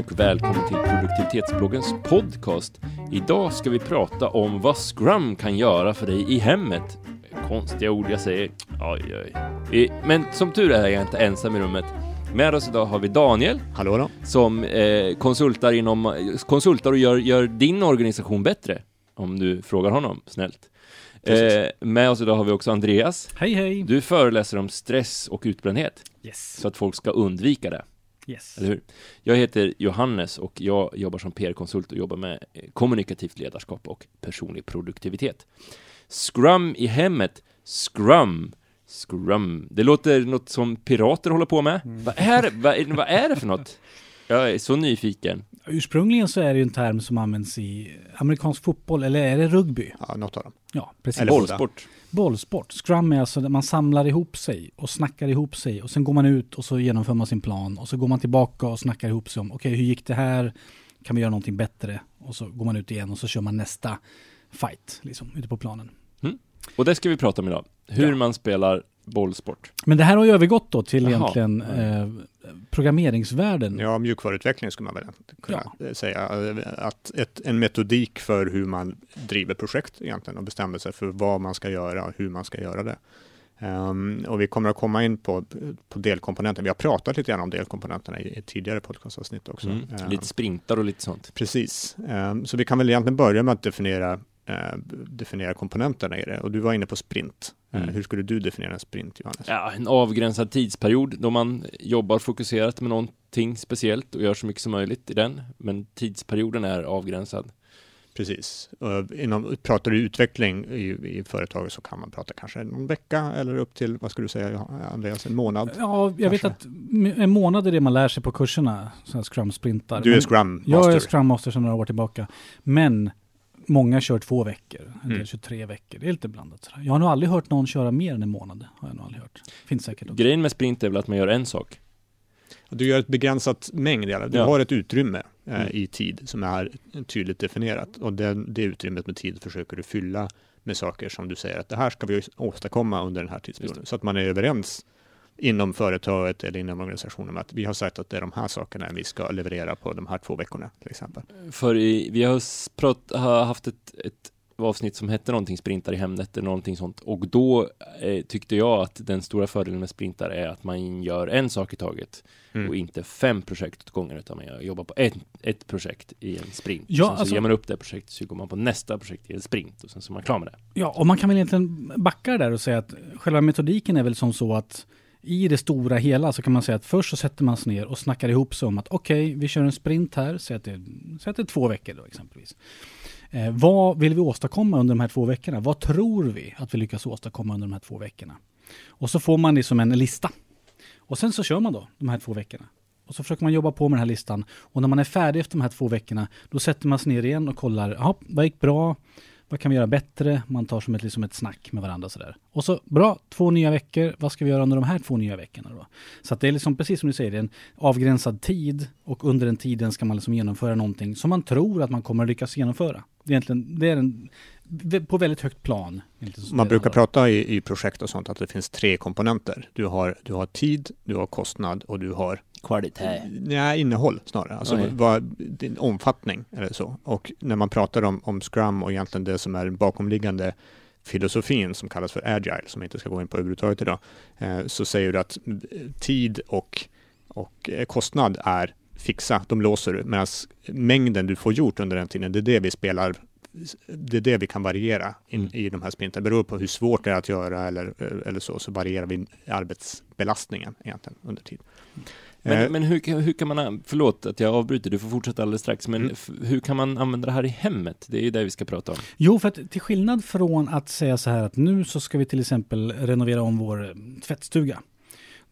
och välkommen till produktivitetsbloggens podcast. Idag ska vi prata om vad Scrum kan göra för dig i hemmet. Konstiga ord jag säger. Oj, oj. Men som tur är är jag inte ensam i rummet. Med oss idag har vi Daniel. Hallå då. Som eh, konsultar, inom, konsultar och gör, gör din organisation bättre. Om du frågar honom snällt. Eh, med oss idag har vi också Andreas. Hej hej! Du föreläser om stress och utbrändhet. Yes. Så att folk ska undvika det. Yes. Eller hur? Jag heter Johannes och jag jobbar som PR-konsult och jobbar med eh, kommunikativt ledarskap och personlig produktivitet. Scrum i hemmet. Scrum. Scrum. Det låter något som pirater håller på med. Mm. Vad, är, vad, vad är det för något? Jag är så nyfiken. Ursprungligen så är det ju en term som används i amerikansk fotboll, eller är det rugby? Ja, något av dem. Ja, precis. Eller. Bollsport. Bollsport. Scrum är alltså där man samlar ihop sig och snackar ihop sig och sen går man ut och så genomför man sin plan och så går man tillbaka och snackar ihop sig om okej, hur gick det här? Kan vi göra någonting bättre? Och så går man ut igen och så kör man nästa fight, liksom, ute på planen. Och det ska vi prata om idag. Hur Ja. man spelar bollsport. Men det här har ju övergått då till Jaha. egentligen eh, programmeringsvärlden. Ja, mjukvaruutveckling skulle man väl kunna eh, säga. Att ett, en metodik för hur man driver projekt egentligen och bestämmer sig för vad man ska göra och hur man ska göra det. Ehm, och vi kommer att komma in på, på delkomponenter. Vi har pratat lite grann om delkomponenterna i ett tidigare podcastavsnitt också. Mm. Ehm, Lite sprintar och lite sånt. Precis. Ehm, så vi kan väl egentligen börja med att definiera, eh, definiera komponenterna i det. Och du var inne på sprint. Eh, Mm. hur skulle du definiera en sprint, Johannes? Ja, en avgränsad tidsperiod då man jobbar fokuserat med någonting speciellt och gör så mycket som möjligt i den. Men tidsperioden är avgränsad. Precis. Inom, pratar du utveckling i, i företaget så kan man prata kanske någon vecka eller upp till, vad ska du säga Andreas, en månad? Ja, jag vet Kanske. att m- en månad är det man lär sig på kurserna, så här scrum-sprintar. Du är Men- Scrum Jag Master. är Scrum Master sedan några år tillbaka. Men många kör två veckor, en del Mm. kör tre veckor. Det är lite blandat. sådär. Jag har nog aldrig hört någon köra mer än en månad. Har jag nog aldrig hört. Finns säkert också. Grejen med sprint är väl att man gör en sak. Du gör ett begränsat mängd, du Ja. har ett utrymme eh, Mm. i tid som är tydligt definierat och det, det utrymmet med tid försöker du fylla med saker som du säger att det här ska vi åstadkomma under den här tidsperioden. Så att man är överens inom företaget eller inom organisationen att vi har sagt att det är de här sakerna vi ska leverera på de här två veckorna till exempel. För i, vi har, prat, har haft ett, ett avsnitt som hette någonting sprintar i Hemnet eller någonting sånt och då eh, tyckte jag att den stora fördelen med sprintar är att man gör en sak i taget Mm. och inte fem projekt åt gången utan man jobbar på ett, ett projekt i en sprint. Ja, sen så alltså- ger man upp det projektet så går man på nästa projekt i en sprint och sen så är man klar med det. Ja, och man kan väl egentligen backa där och säga att själva metodiken är väl som så att i det stora hela så kan man säga att först så sätter man sig ner och snackar ihop sig om att okej, vi kör en sprint här, säg att, det, säg att det är två veckor då exempelvis. Eh, vad vill vi åstadkomma under de här två veckorna? Vad tror vi att vi lyckas åstadkomma under de här två veckorna? Och så får man liksom en lista. Och sen så kör man då de här två veckorna. Och så försöker man jobba på med den här listan. Och när man är färdig efter de här två veckorna, då sätter man sig ner igen och kollar, jaha, vad gick bra? Vad kan vi göra bättre? Man tar som ett, liksom ett snack med varandra sådär. Och så, bra, två nya veckor. Vad ska vi göra under de här två nya veckorna då? Så att det är liksom precis som du säger, det är en avgränsad tid och under den tiden ska man liksom genomföra någonting som man tror att man kommer att lyckas genomföra. Det är egentligen, det är den på väldigt högt plan. Man brukar prata i, i projekt och sånt att det finns tre komponenter. Du har, du har tid, du har kostnad och du har Kvalitet. Nej, innehåll snarare. Alltså Oj. vad, din omfattning eller så. Och när man pratar om, om Scrum och egentligen det som är den bakomliggande filosofin som kallas för Agile, som jag inte ska gå in på överhuvudtaget idag, eh, så säger du att eh, tid och, och eh, kostnad är fixa, de låser du, medan mängden du får gjort under den tiden, det är det vi spelar det är det vi kan variera in, Mm. i de här sprinten. Det beror på hur svårt det är att göra eller, eller så, så varierar vi arbetsbelastningen egentligen under tid. Eh, Men, men hur, kan- hur kan man, förlåt att jag avbryter, du får fortsätta alldeles strax, men Mm. f- hur kan man använda det här i hemmet? Det är ju det vi ska prata om. Jo, för att till skillnad från att säga så här att nu så ska vi till exempel renovera om vår eh, tvättstuga.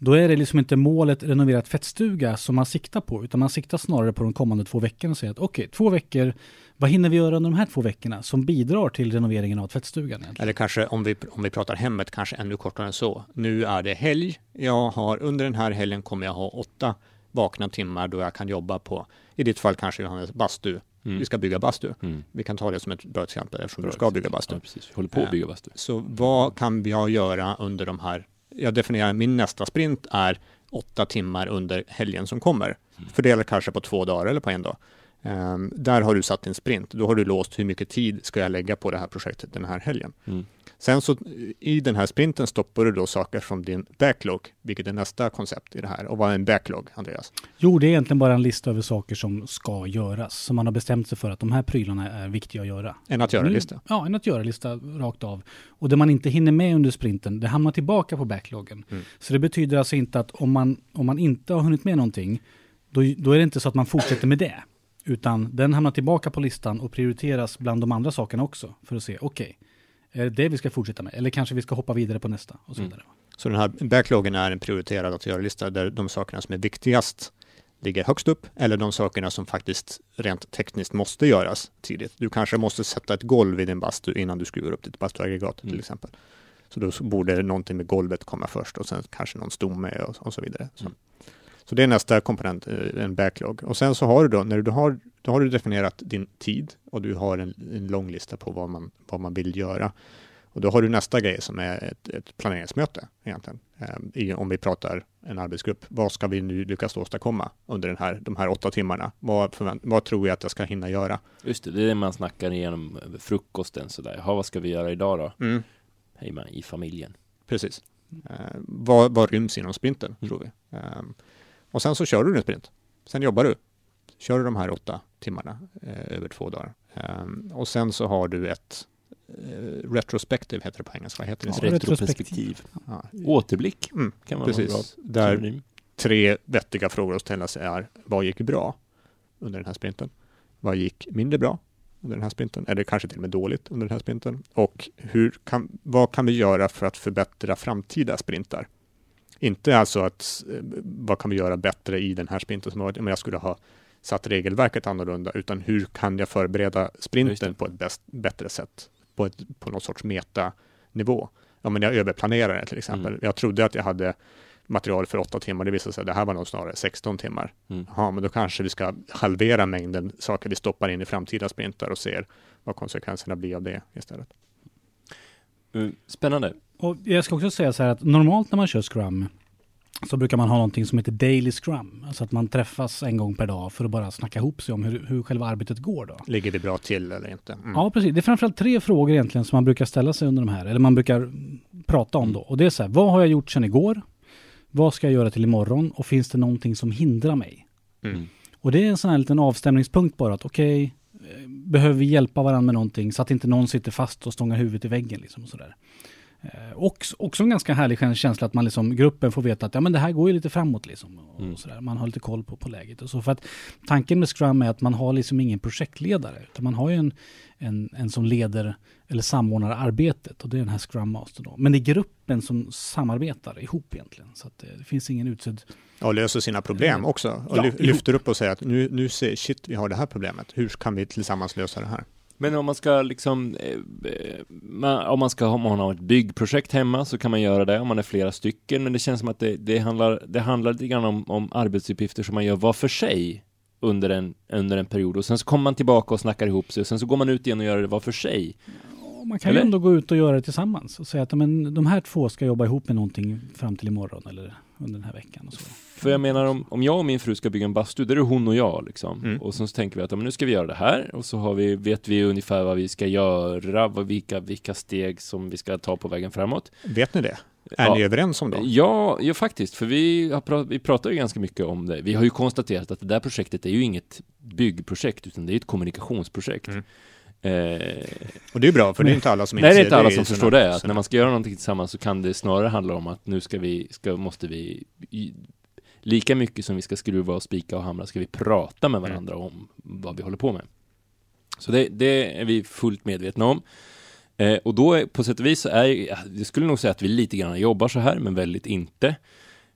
Då är det liksom inte målet renovera tvättstuga som man siktar på, utan man siktar snarare på de kommande två veckorna och säger att okej, två veckor, vad hinner vi göra under de här två veckorna som bidrar till renoveringen av tvättstugan? Egentligen? Eller kanske om vi, om vi pratar hemmet, kanske ännu kortare än så. Nu är det helg. Jag har, under den här helgen kommer jag ha åtta vakna timmar då jag kan jobba på, i ditt fall kanske Johannes, bastu. Mm. Vi ska bygga bastu. Mm. Vi kan ta det som ett bra exempel eftersom Bra du ska exempel. bygga bastu. Ja, precis. Vi håller på att bygga bastu. Så vad kan jag göra under de här, jag definierar min nästa sprint är åtta timmar under helgen som kommer. Fördelat kanske på två dagar eller på en dag. Um, där har du satt en sprint. Då har du låst hur mycket tid ska jag lägga på det här projektet den här helgen. Mm. Sen så i den här sprinten stoppar du då saker från din backlog, vilket är nästa koncept i det här. Och vad är en backlog, Andreas? Jo, det är egentligen bara en lista över saker som ska göras. Som man har bestämt sig för att de här prylarna är viktiga att göra. En att göra-lista? Ja, en att göra-lista rakt av. Och det man inte hinner med under sprinten, det hamnar tillbaka på backloggen. Mm. Så det betyder alltså inte att om man, om man inte har hunnit med någonting, då, då är det inte så att man fortsätter med det. Utan den hamnar tillbaka på listan och prioriteras bland de andra sakerna också. För att se, okej, okay, är det det vi ska fortsätta med? Eller kanske vi ska hoppa vidare på nästa och så Mm. vidare. Så den här backloggen är en prioriterad att göra-lista där de sakerna som är viktigast ligger högst upp eller de sakerna som faktiskt rent tekniskt måste göras tidigt. Du kanske måste sätta ett golv i din bastu innan du skruvar upp ditt bastuaggregat Mm. till exempel. Så då borde någonting med golvet komma först och sen kanske någon stomme och, och så vidare. Så. Mm. Så det är nästa komponent, eh, en backlog. Och sen så har du då, när du har, då har du definierat din tid och du har en, en lång lista på vad man, vad man vill göra. Och då har du nästa grej som är ett, ett planeringsmöte egentligen. Ehm, i, om vi pratar en arbetsgrupp. Vad ska vi nu lyckas åstadkomma under den här, de här åtta timmarna? Vad, förvänt, vad tror jag att jag ska hinna göra? Just det, det är det man snackar igenom frukosten sådär. Jaha, vad ska vi göra idag då? Mm, Hemma i familjen. precis. Ehm, vad, vad ryms inom sprinten, Mm. tror vi. Ehm, och sen så kör du en sprint. Sen jobbar du. Kör du de här åtta timmarna eh, över två dagar. Ehm, och sen så har du ett eh, retrospective, heter det på engelska. Vad heter det? Ja, Retroperspektiv. Ja, Återblick Mm, kan vara precis. bra Där synonym. tre vettiga frågor att ställa sig är vad gick bra under den här sprinten? Vad gick mindre bra under den här sprinten? Eller kanske till och med dåligt under den här sprinten? Och hur kan, vad kan vi göra för att förbättra framtida sprintar? Inte alltså att eh, vad kan vi göra bättre i den här sprinten som varit, men jag skulle ha satt regelverket annorlunda, utan hur kan jag förbereda sprinten på ett bäst, bättre sätt? På, ett, på någon sorts metanivå. Ja, men jag överplanerar det till exempel. Mm. Jag trodde att jag hade material för åtta timmar. Det visade sig att det här var nog snarare 16 timmar. Mm. Ja, men då kanske vi ska halvera mängden saker vi stoppar in i framtida sprintar och ser vad konsekvenserna blir av det istället. Uh, Spännande. Och jag ska också säga så här att normalt när man kör Scrum så brukar man ha någonting som heter Daily Scrum. Alltså att man träffas en gång per dag för att bara snacka ihop sig om hur, hur själva arbetet går då. Ligger vi bra till eller inte? Mm. Ja, precis. Det är framförallt tre frågor egentligen som man brukar ställa sig under de här, eller man brukar prata om då. Och det är så här, vad har jag gjort sedan igår? Vad ska jag göra till imorgon? Och finns det någonting som hindrar mig? Mm. Och det är en sån här liten avstämningspunkt bara att okej, eh, behöver vi hjälpa varandra med någonting så att inte någon sitter fast och stångar huvudet i väggen liksom och sådär. Eh, Och också en ganska härlig käns- känsla att man liksom, gruppen får veta att ja men det här går ju lite framåt liksom. Och Mm. sådär. Man har lite koll på, på läget och så. För att tanken med Scrum är att man har liksom ingen projektledare. Utan man har ju en, en, en som leder eller samordnar arbetet och det är den här Scrum Master då. Men det är gruppen som samarbetar ihop egentligen. Så att eh, det finns ingen utsedd Och löser sina problem också. Och Ja, lyfter upp och säger att nu, nu ser, shit, vi har det här problemet. Hur kan vi tillsammans lösa det här? Men om man ska liksom, eh, eh, om man ska ha, om man har ett byggprojekt hemma så kan man göra det om man är flera stycken. Men det känns som att det, det handlar, det handlar lite grann om, om arbetsuppgifter som man gör var för sig under en, under en period. Och sen så kommer man tillbaka och snackar ihop sig och sen så går man ut igen och gör det var för sig. Man kan Eller? ju ändå gå ut och göra det tillsammans och säga att men, de här två ska jobba ihop med någonting fram till imorgon eller under den här veckan. Och så. För jag menar om, om jag och min fru ska bygga en bastu, då är det hon och jag liksom. Mm. Och sen så tänker vi att ja, men nu ska vi göra det här och så har vi, vet vi ungefär vad vi ska göra, vad, vilka, vilka steg som vi ska ta på vägen framåt. Vet ni det? Är Ja. ni överens om det? Ja, ja faktiskt, för vi, har pra- vi pratar ju ganska mycket om det. Vi har ju konstaterat att det där projektet är ju inget byggprojekt, utan det är ett kommunikationsprojekt. Mm. Eh, Och det är bra, för det är inte alla som nej, det är inser inte alla som förstår det, att när man ska göra någonting tillsammans så kan det snarare handla om att nu ska vi, ska, måste vi, i, lika mycket som vi ska skruva och spika och hamra, ska vi prata med varandra om vad vi håller på med. Så det, det är vi fullt medvetna om. Eh, och då på sätt och vis så är, ja, jag skulle nog säga att vi lite grann jobbar så här, men väldigt inte.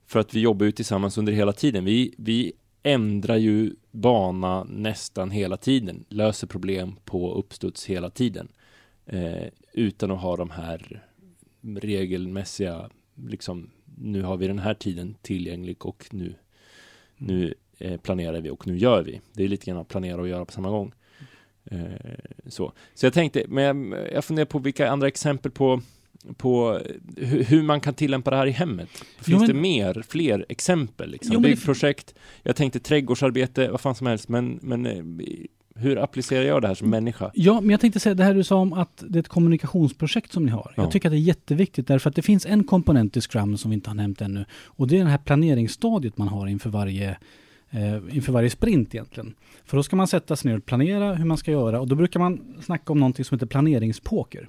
För att vi jobbar ju tillsammans under hela tiden. Vi, vi ändrar ju bana nästan hela tiden, löser problem på uppstuds hela tiden. Eh, utan att ha de här regelmässiga, liksom, nu har vi den här tiden tillgänglig och nu, nu eh, planerar vi och nu gör vi. Det är lite grann att planera och göra på samma gång. Eh, så. så jag tänkte, men jag, jag funderar på vilka andra exempel på på hur, man kan tillämpa det här i hemmet? Finns Jo, men- det mer, fler exempel? Liksom? Jo, Byggprojekt, jag tänkte trädgårdsarbete, vad fan som helst, men, men eh, hur applicerar jag det här som människa? Ja, men jag tänkte säga det här du sa om att det är ett kommunikationsprojekt som ni har. Ja. Jag tycker att det är jätteviktigt därför att det finns en komponent i Scrum som vi inte har nämnt ännu. Och det är det här planeringsstadiet man har inför varje, eh, inför varje sprint egentligen. För då ska man sätta sig ner och planera hur man ska göra och då brukar man snacka om någonting som heter planeringspoker.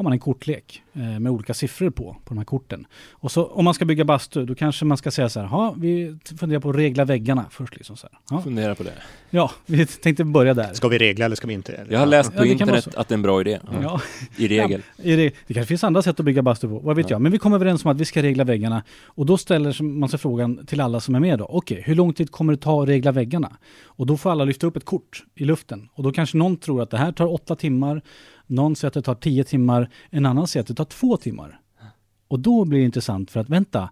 Har man en kortlek eh, med olika siffror på, på de här korten. Och så om man ska bygga bastu, då kanske man ska säga så här, ja, vi funderar på att regla väggarna först liksom så här. Ja, Fundera på det. ja vi tänkte börja där. Ska vi regla eller ska vi inte? Jag har läst Ja, på vara internet att det är en bra idé. Ja. I regel. Ja, är det, det kanske finns andra sätt att bygga bastu på, vad vet Ja. jag. Men vi kommer överens om att vi ska regla väggarna. Och då ställer man sig frågan till alla som är med då. Okej, hur lång tid kommer det ta att regla väggarna? Och då får alla lyfta upp ett kort i luften. Och då kanske någon tror att det här tar åtta timmar. Någon säger att det tar tio timmar. En annan säger att det tar två timmar. Och då blir det intressant för att vänta,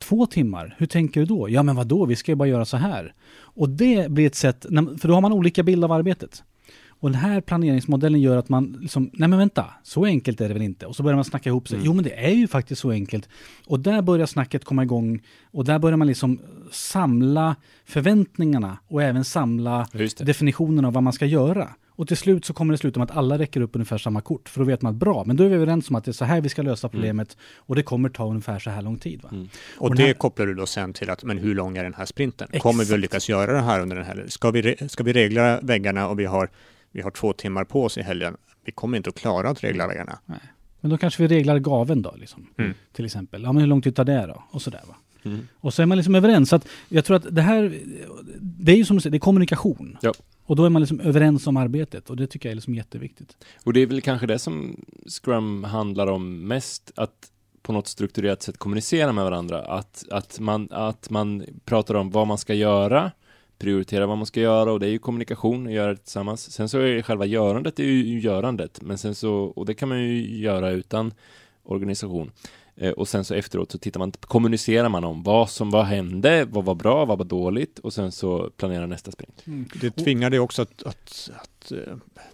två timmar, hur tänker du då? Ja men vad då? vi ska ju bara göra så här. Och det blir ett sätt, för då har man olika bild av arbetet. Och den här planeringsmodellen gör att man liksom, nej men vänta, så enkelt är det väl inte? Och så börjar man snacka ihop sig. Mm. Jo men det är ju faktiskt så enkelt. Och där börjar snacket komma igång. Och där börjar man liksom samla förväntningarna och även samla definitionen av vad man ska göra. Och till slut så kommer det sluta med att alla räcker upp ungefär samma kort. För då vet man att bra, men då är vi överens om att det är så här vi ska lösa problemet. Och det kommer ta ungefär så här lång tid. Mm. Och, Och det här- kopplar du då sen till att, men hur lång är den här sprinten? Exakt. Kommer vi att lyckas göra det här under den här? Ska vi, re- ska vi regla väggarna och vi har, vi har två timmar på oss i helgen? Vi kommer inte att klara att regla väggarna. Men då kanske vi reglar gaven då, liksom. Mm. till exempel. Ja, men hur lång tid tar det då? Och sådär va. Mm. Och så är man liksom överens. Så att jag tror att det här, det är ju som du säger, det är kommunikation. Ja. Och då är man liksom överens om arbetet och det tycker jag är liksom jätteviktigt. Och det är väl kanske det som Scrum handlar om mest, att på något strukturerat sätt kommunicera med varandra. Att, att, man, att man pratar om vad man ska göra, prioritera vad man ska göra och det är ju kommunikation att göra det tillsammans. Sen så är själva görandet, det är ju görandet, men sen så, och det kan man ju göra utan organisation. Eh, och sen så efteråt så tittar man, kommunicerar man om vad som, vad hände, vad var bra, vad var dåligt och sen så planerar nästa sprint. Det tvingar dig också att, att, att eh,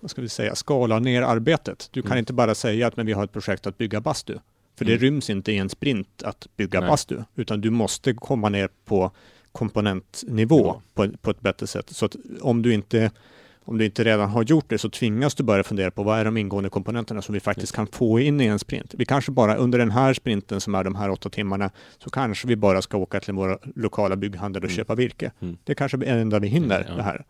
vad ska vi säga, skala ner arbetet. Du kan Mm. inte bara säga att men vi har ett projekt att bygga bastu. För det Mm. ryms inte i en sprint att bygga Nej. bastu, utan du måste komma ner på komponentnivå Nivå. på, på ett bättre sätt. Så att om du inte om du inte redan har gjort det så tvingas du börja fundera på vad är de ingående komponenterna som vi faktiskt kan få in i en sprint. Vi kanske bara under den här sprinten som är de här åtta timmarna så kanske vi bara ska åka till våra lokala bygghandel och Mm. köpa virke. Mm. Det kanske är det enda vi hinner Mm, ja. det här.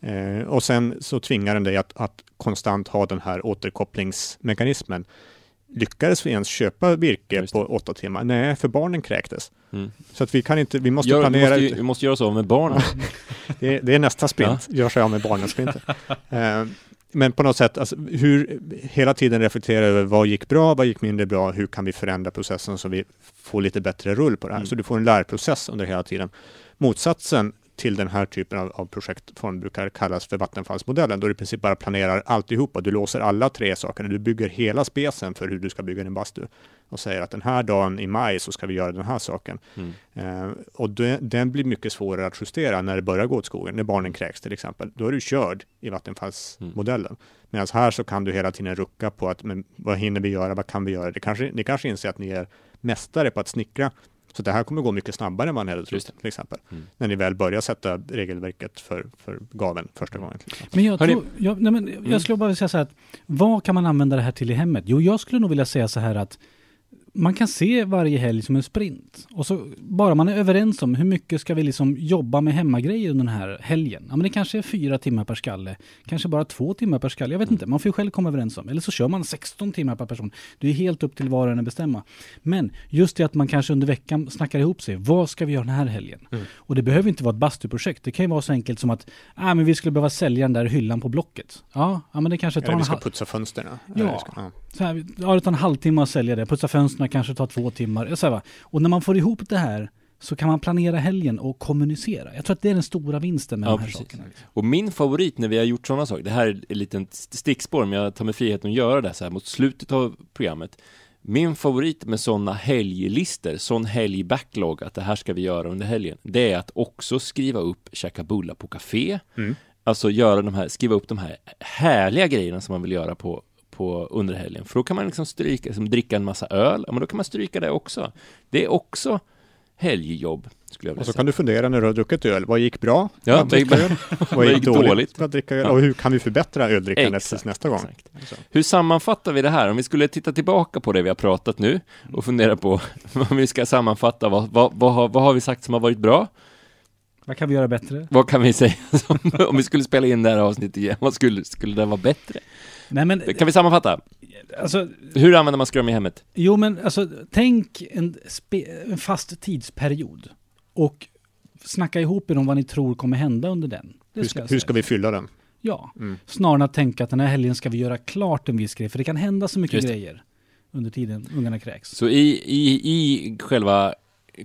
Eh, och sen så tvingar den dig att, att konstant ha den här återkopplingsmekanismen. Lyckades vi ens köpa virke på åtta timmar? Nej, för barnen kräktes. Mm. Så att vi kan inte, vi måste Gör, vi, planera måste, ju- ut. vi måste göra så med barnen. Det, det är nästa sprint, gör sig av med barnen-sprinten. Eh, men på något sätt, alltså, hur hela tiden reflektera över vad gick bra, vad gick mindre bra, hur kan vi förändra processen så vi får lite bättre rull på det här. Mm. Så du får en lärprocess under hela tiden. Motsatsen till den här typen av, av projektform brukar kallas för vattenfallsmodellen, då du i princip bara planerar alltihopa. Du låser alla tre sakerna, du bygger hela specen för hur du ska bygga din bastu och säger att den här dagen i maj så ska vi göra den här saken. Mm. Eh, och det, den blir mycket svårare att justera när det börjar gå åt skogen, när barnen kräks till exempel. Då är du körd i vattenfallsmodellen. Medan här så kan du hela tiden rucka på att men, vad hinner vi göra, vad kan vi göra? Det kanske, ni kanske inser att ni är mästare på att snickra. Så det här kommer gå mycket snabbare än vad ni hade trott till exempel. Mm. När ni väl börjar sätta regelverket för, för gaven första gången. Men jag, tror, jag, nej men Mm. jag skulle bara vilja säga så här att vad kan man använda det här till i hemmet? Jo, jag skulle nog vilja säga så här att man kan se varje helg som en sprint. Och så bara man är överens om hur mycket ska vi liksom jobba med hemmagrejer under den här helgen. Ja, men det kanske är fyra timmar per skalle. Kanske bara två timmar per skalle. Jag vet inte. Man får ju själv komma överens om. Eller så kör man 16 timmar per person. Det är helt upp till var och en att bestämma. Men just det att man kanske under veckan snackar ihop sig. Vad ska vi göra den här helgen? Mm. Och det behöver inte vara ett bastuprojekt. Det kan ju vara så enkelt som att ah, men vi skulle behöva sälja den där hyllan på Blocket. Ja, ja men det kanske tar Eller en vi ska halv... putsa fönstren. Ja. Ja. Så här, ja, det tar en halvtimme att sälja det. Putsa fönstren kanske tar två timmar. Så här, va? Och när man får ihop det här så kan man planera helgen och kommunicera. Jag tror att det är den stora vinsten med Ja, de här precis. sakerna. Och min favorit när vi har gjort sådana saker, det här är ett litet stickspår, men jag tar mig friheten att göra det så här mot slutet av programmet. Min favorit med sådana helglistor, sån helgbacklog, att det här ska vi göra under helgen, det är att också skriva upp käka bullar på café, Mm. alltså göra de här, skriva upp de här härliga grejerna som man vill göra på, på under helgen. För då kan man liksom stryka, liksom dricka en massa öl, ja, men då kan man stryka det också. Det är också helgjobb, skulle jag vilja Och så säga. kan du fundera när du har druckit öl. Vad gick bra? Ja, Vad vad- öl? vad Vad gick gick dåligt? Att dricka öl? Ja. Och hur kan vi förbättra öldrickandet Exakt, nästa gång? exakt. Hur sammanfattar vi det här? Om vi skulle titta tillbaka på det vi har pratat nu och fundera på om vi ska sammanfatta, vad, vad, vad, har, vad har vi sagt som har varit bra? Vad kan vi göra bättre? Vad kan vi säga som, om vi skulle spela in det här avsnittet igen? Vad skulle, skulle det vara bättre? Nej men, Kan vi sammanfatta? alltså, Hur använder man Scrum i hemmet? jo men alltså, tänk en, en fast tidsperiod. Och snacka ihop er om vad ni tror kommer hända under den. Hur, ska hur ska vi fylla den? Ja, Mm. snarare än att tänka att den här helgen ska vi göra klart en viss grej. För det kan hända så mycket Just grejer under tiden ungarna kräks. Så i, i, i själva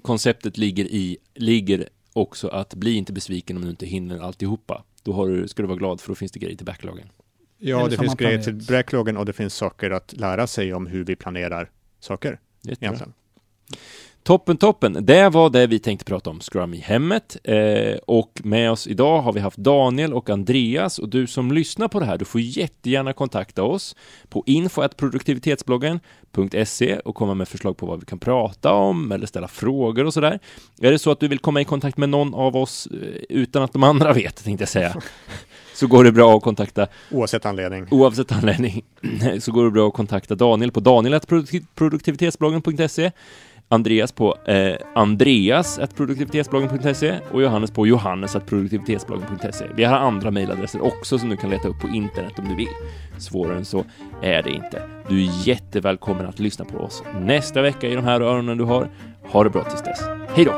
konceptet ligger, i, ligger också att bli inte besviken om du inte hinner alltihopa. Då har du, ska du vara glad för då finns det grejer till backloggen. Ja, det finns grejer till backloggen och det finns saker att lära sig om hur vi planerar saker egentligen. Toppen, toppen. Det var det vi tänkte prata om, Scrum i hemmet. Eh, och med oss idag har vi haft Daniel och Andreas. Och du som lyssnar på det här, du får jättegärna kontakta oss på info.produktivitetsbloggen.se och komma med förslag på vad vi kan prata om eller ställa frågor och sådär. Är det så att du vill komma i kontakt med någon av oss eh, utan att de andra vet, tänkte jag säga, så går det bra att kontakta Oavsett anledning. Oavsett anledning så går det bra att kontakta Daniel på daniel.produktivitetsbloggen.se Andreas på eh, andreas.produktivitetsbloggen.se och Johannes på johannes.produktivitetsbloggen.se. Vi har andra mejladresser också som du kan leta upp på internet om du vill. Svårare än så är det inte. Du är jättevälkommen att lyssna på oss nästa vecka i de här öronen du har. Ha det bra tills dess. Hej då!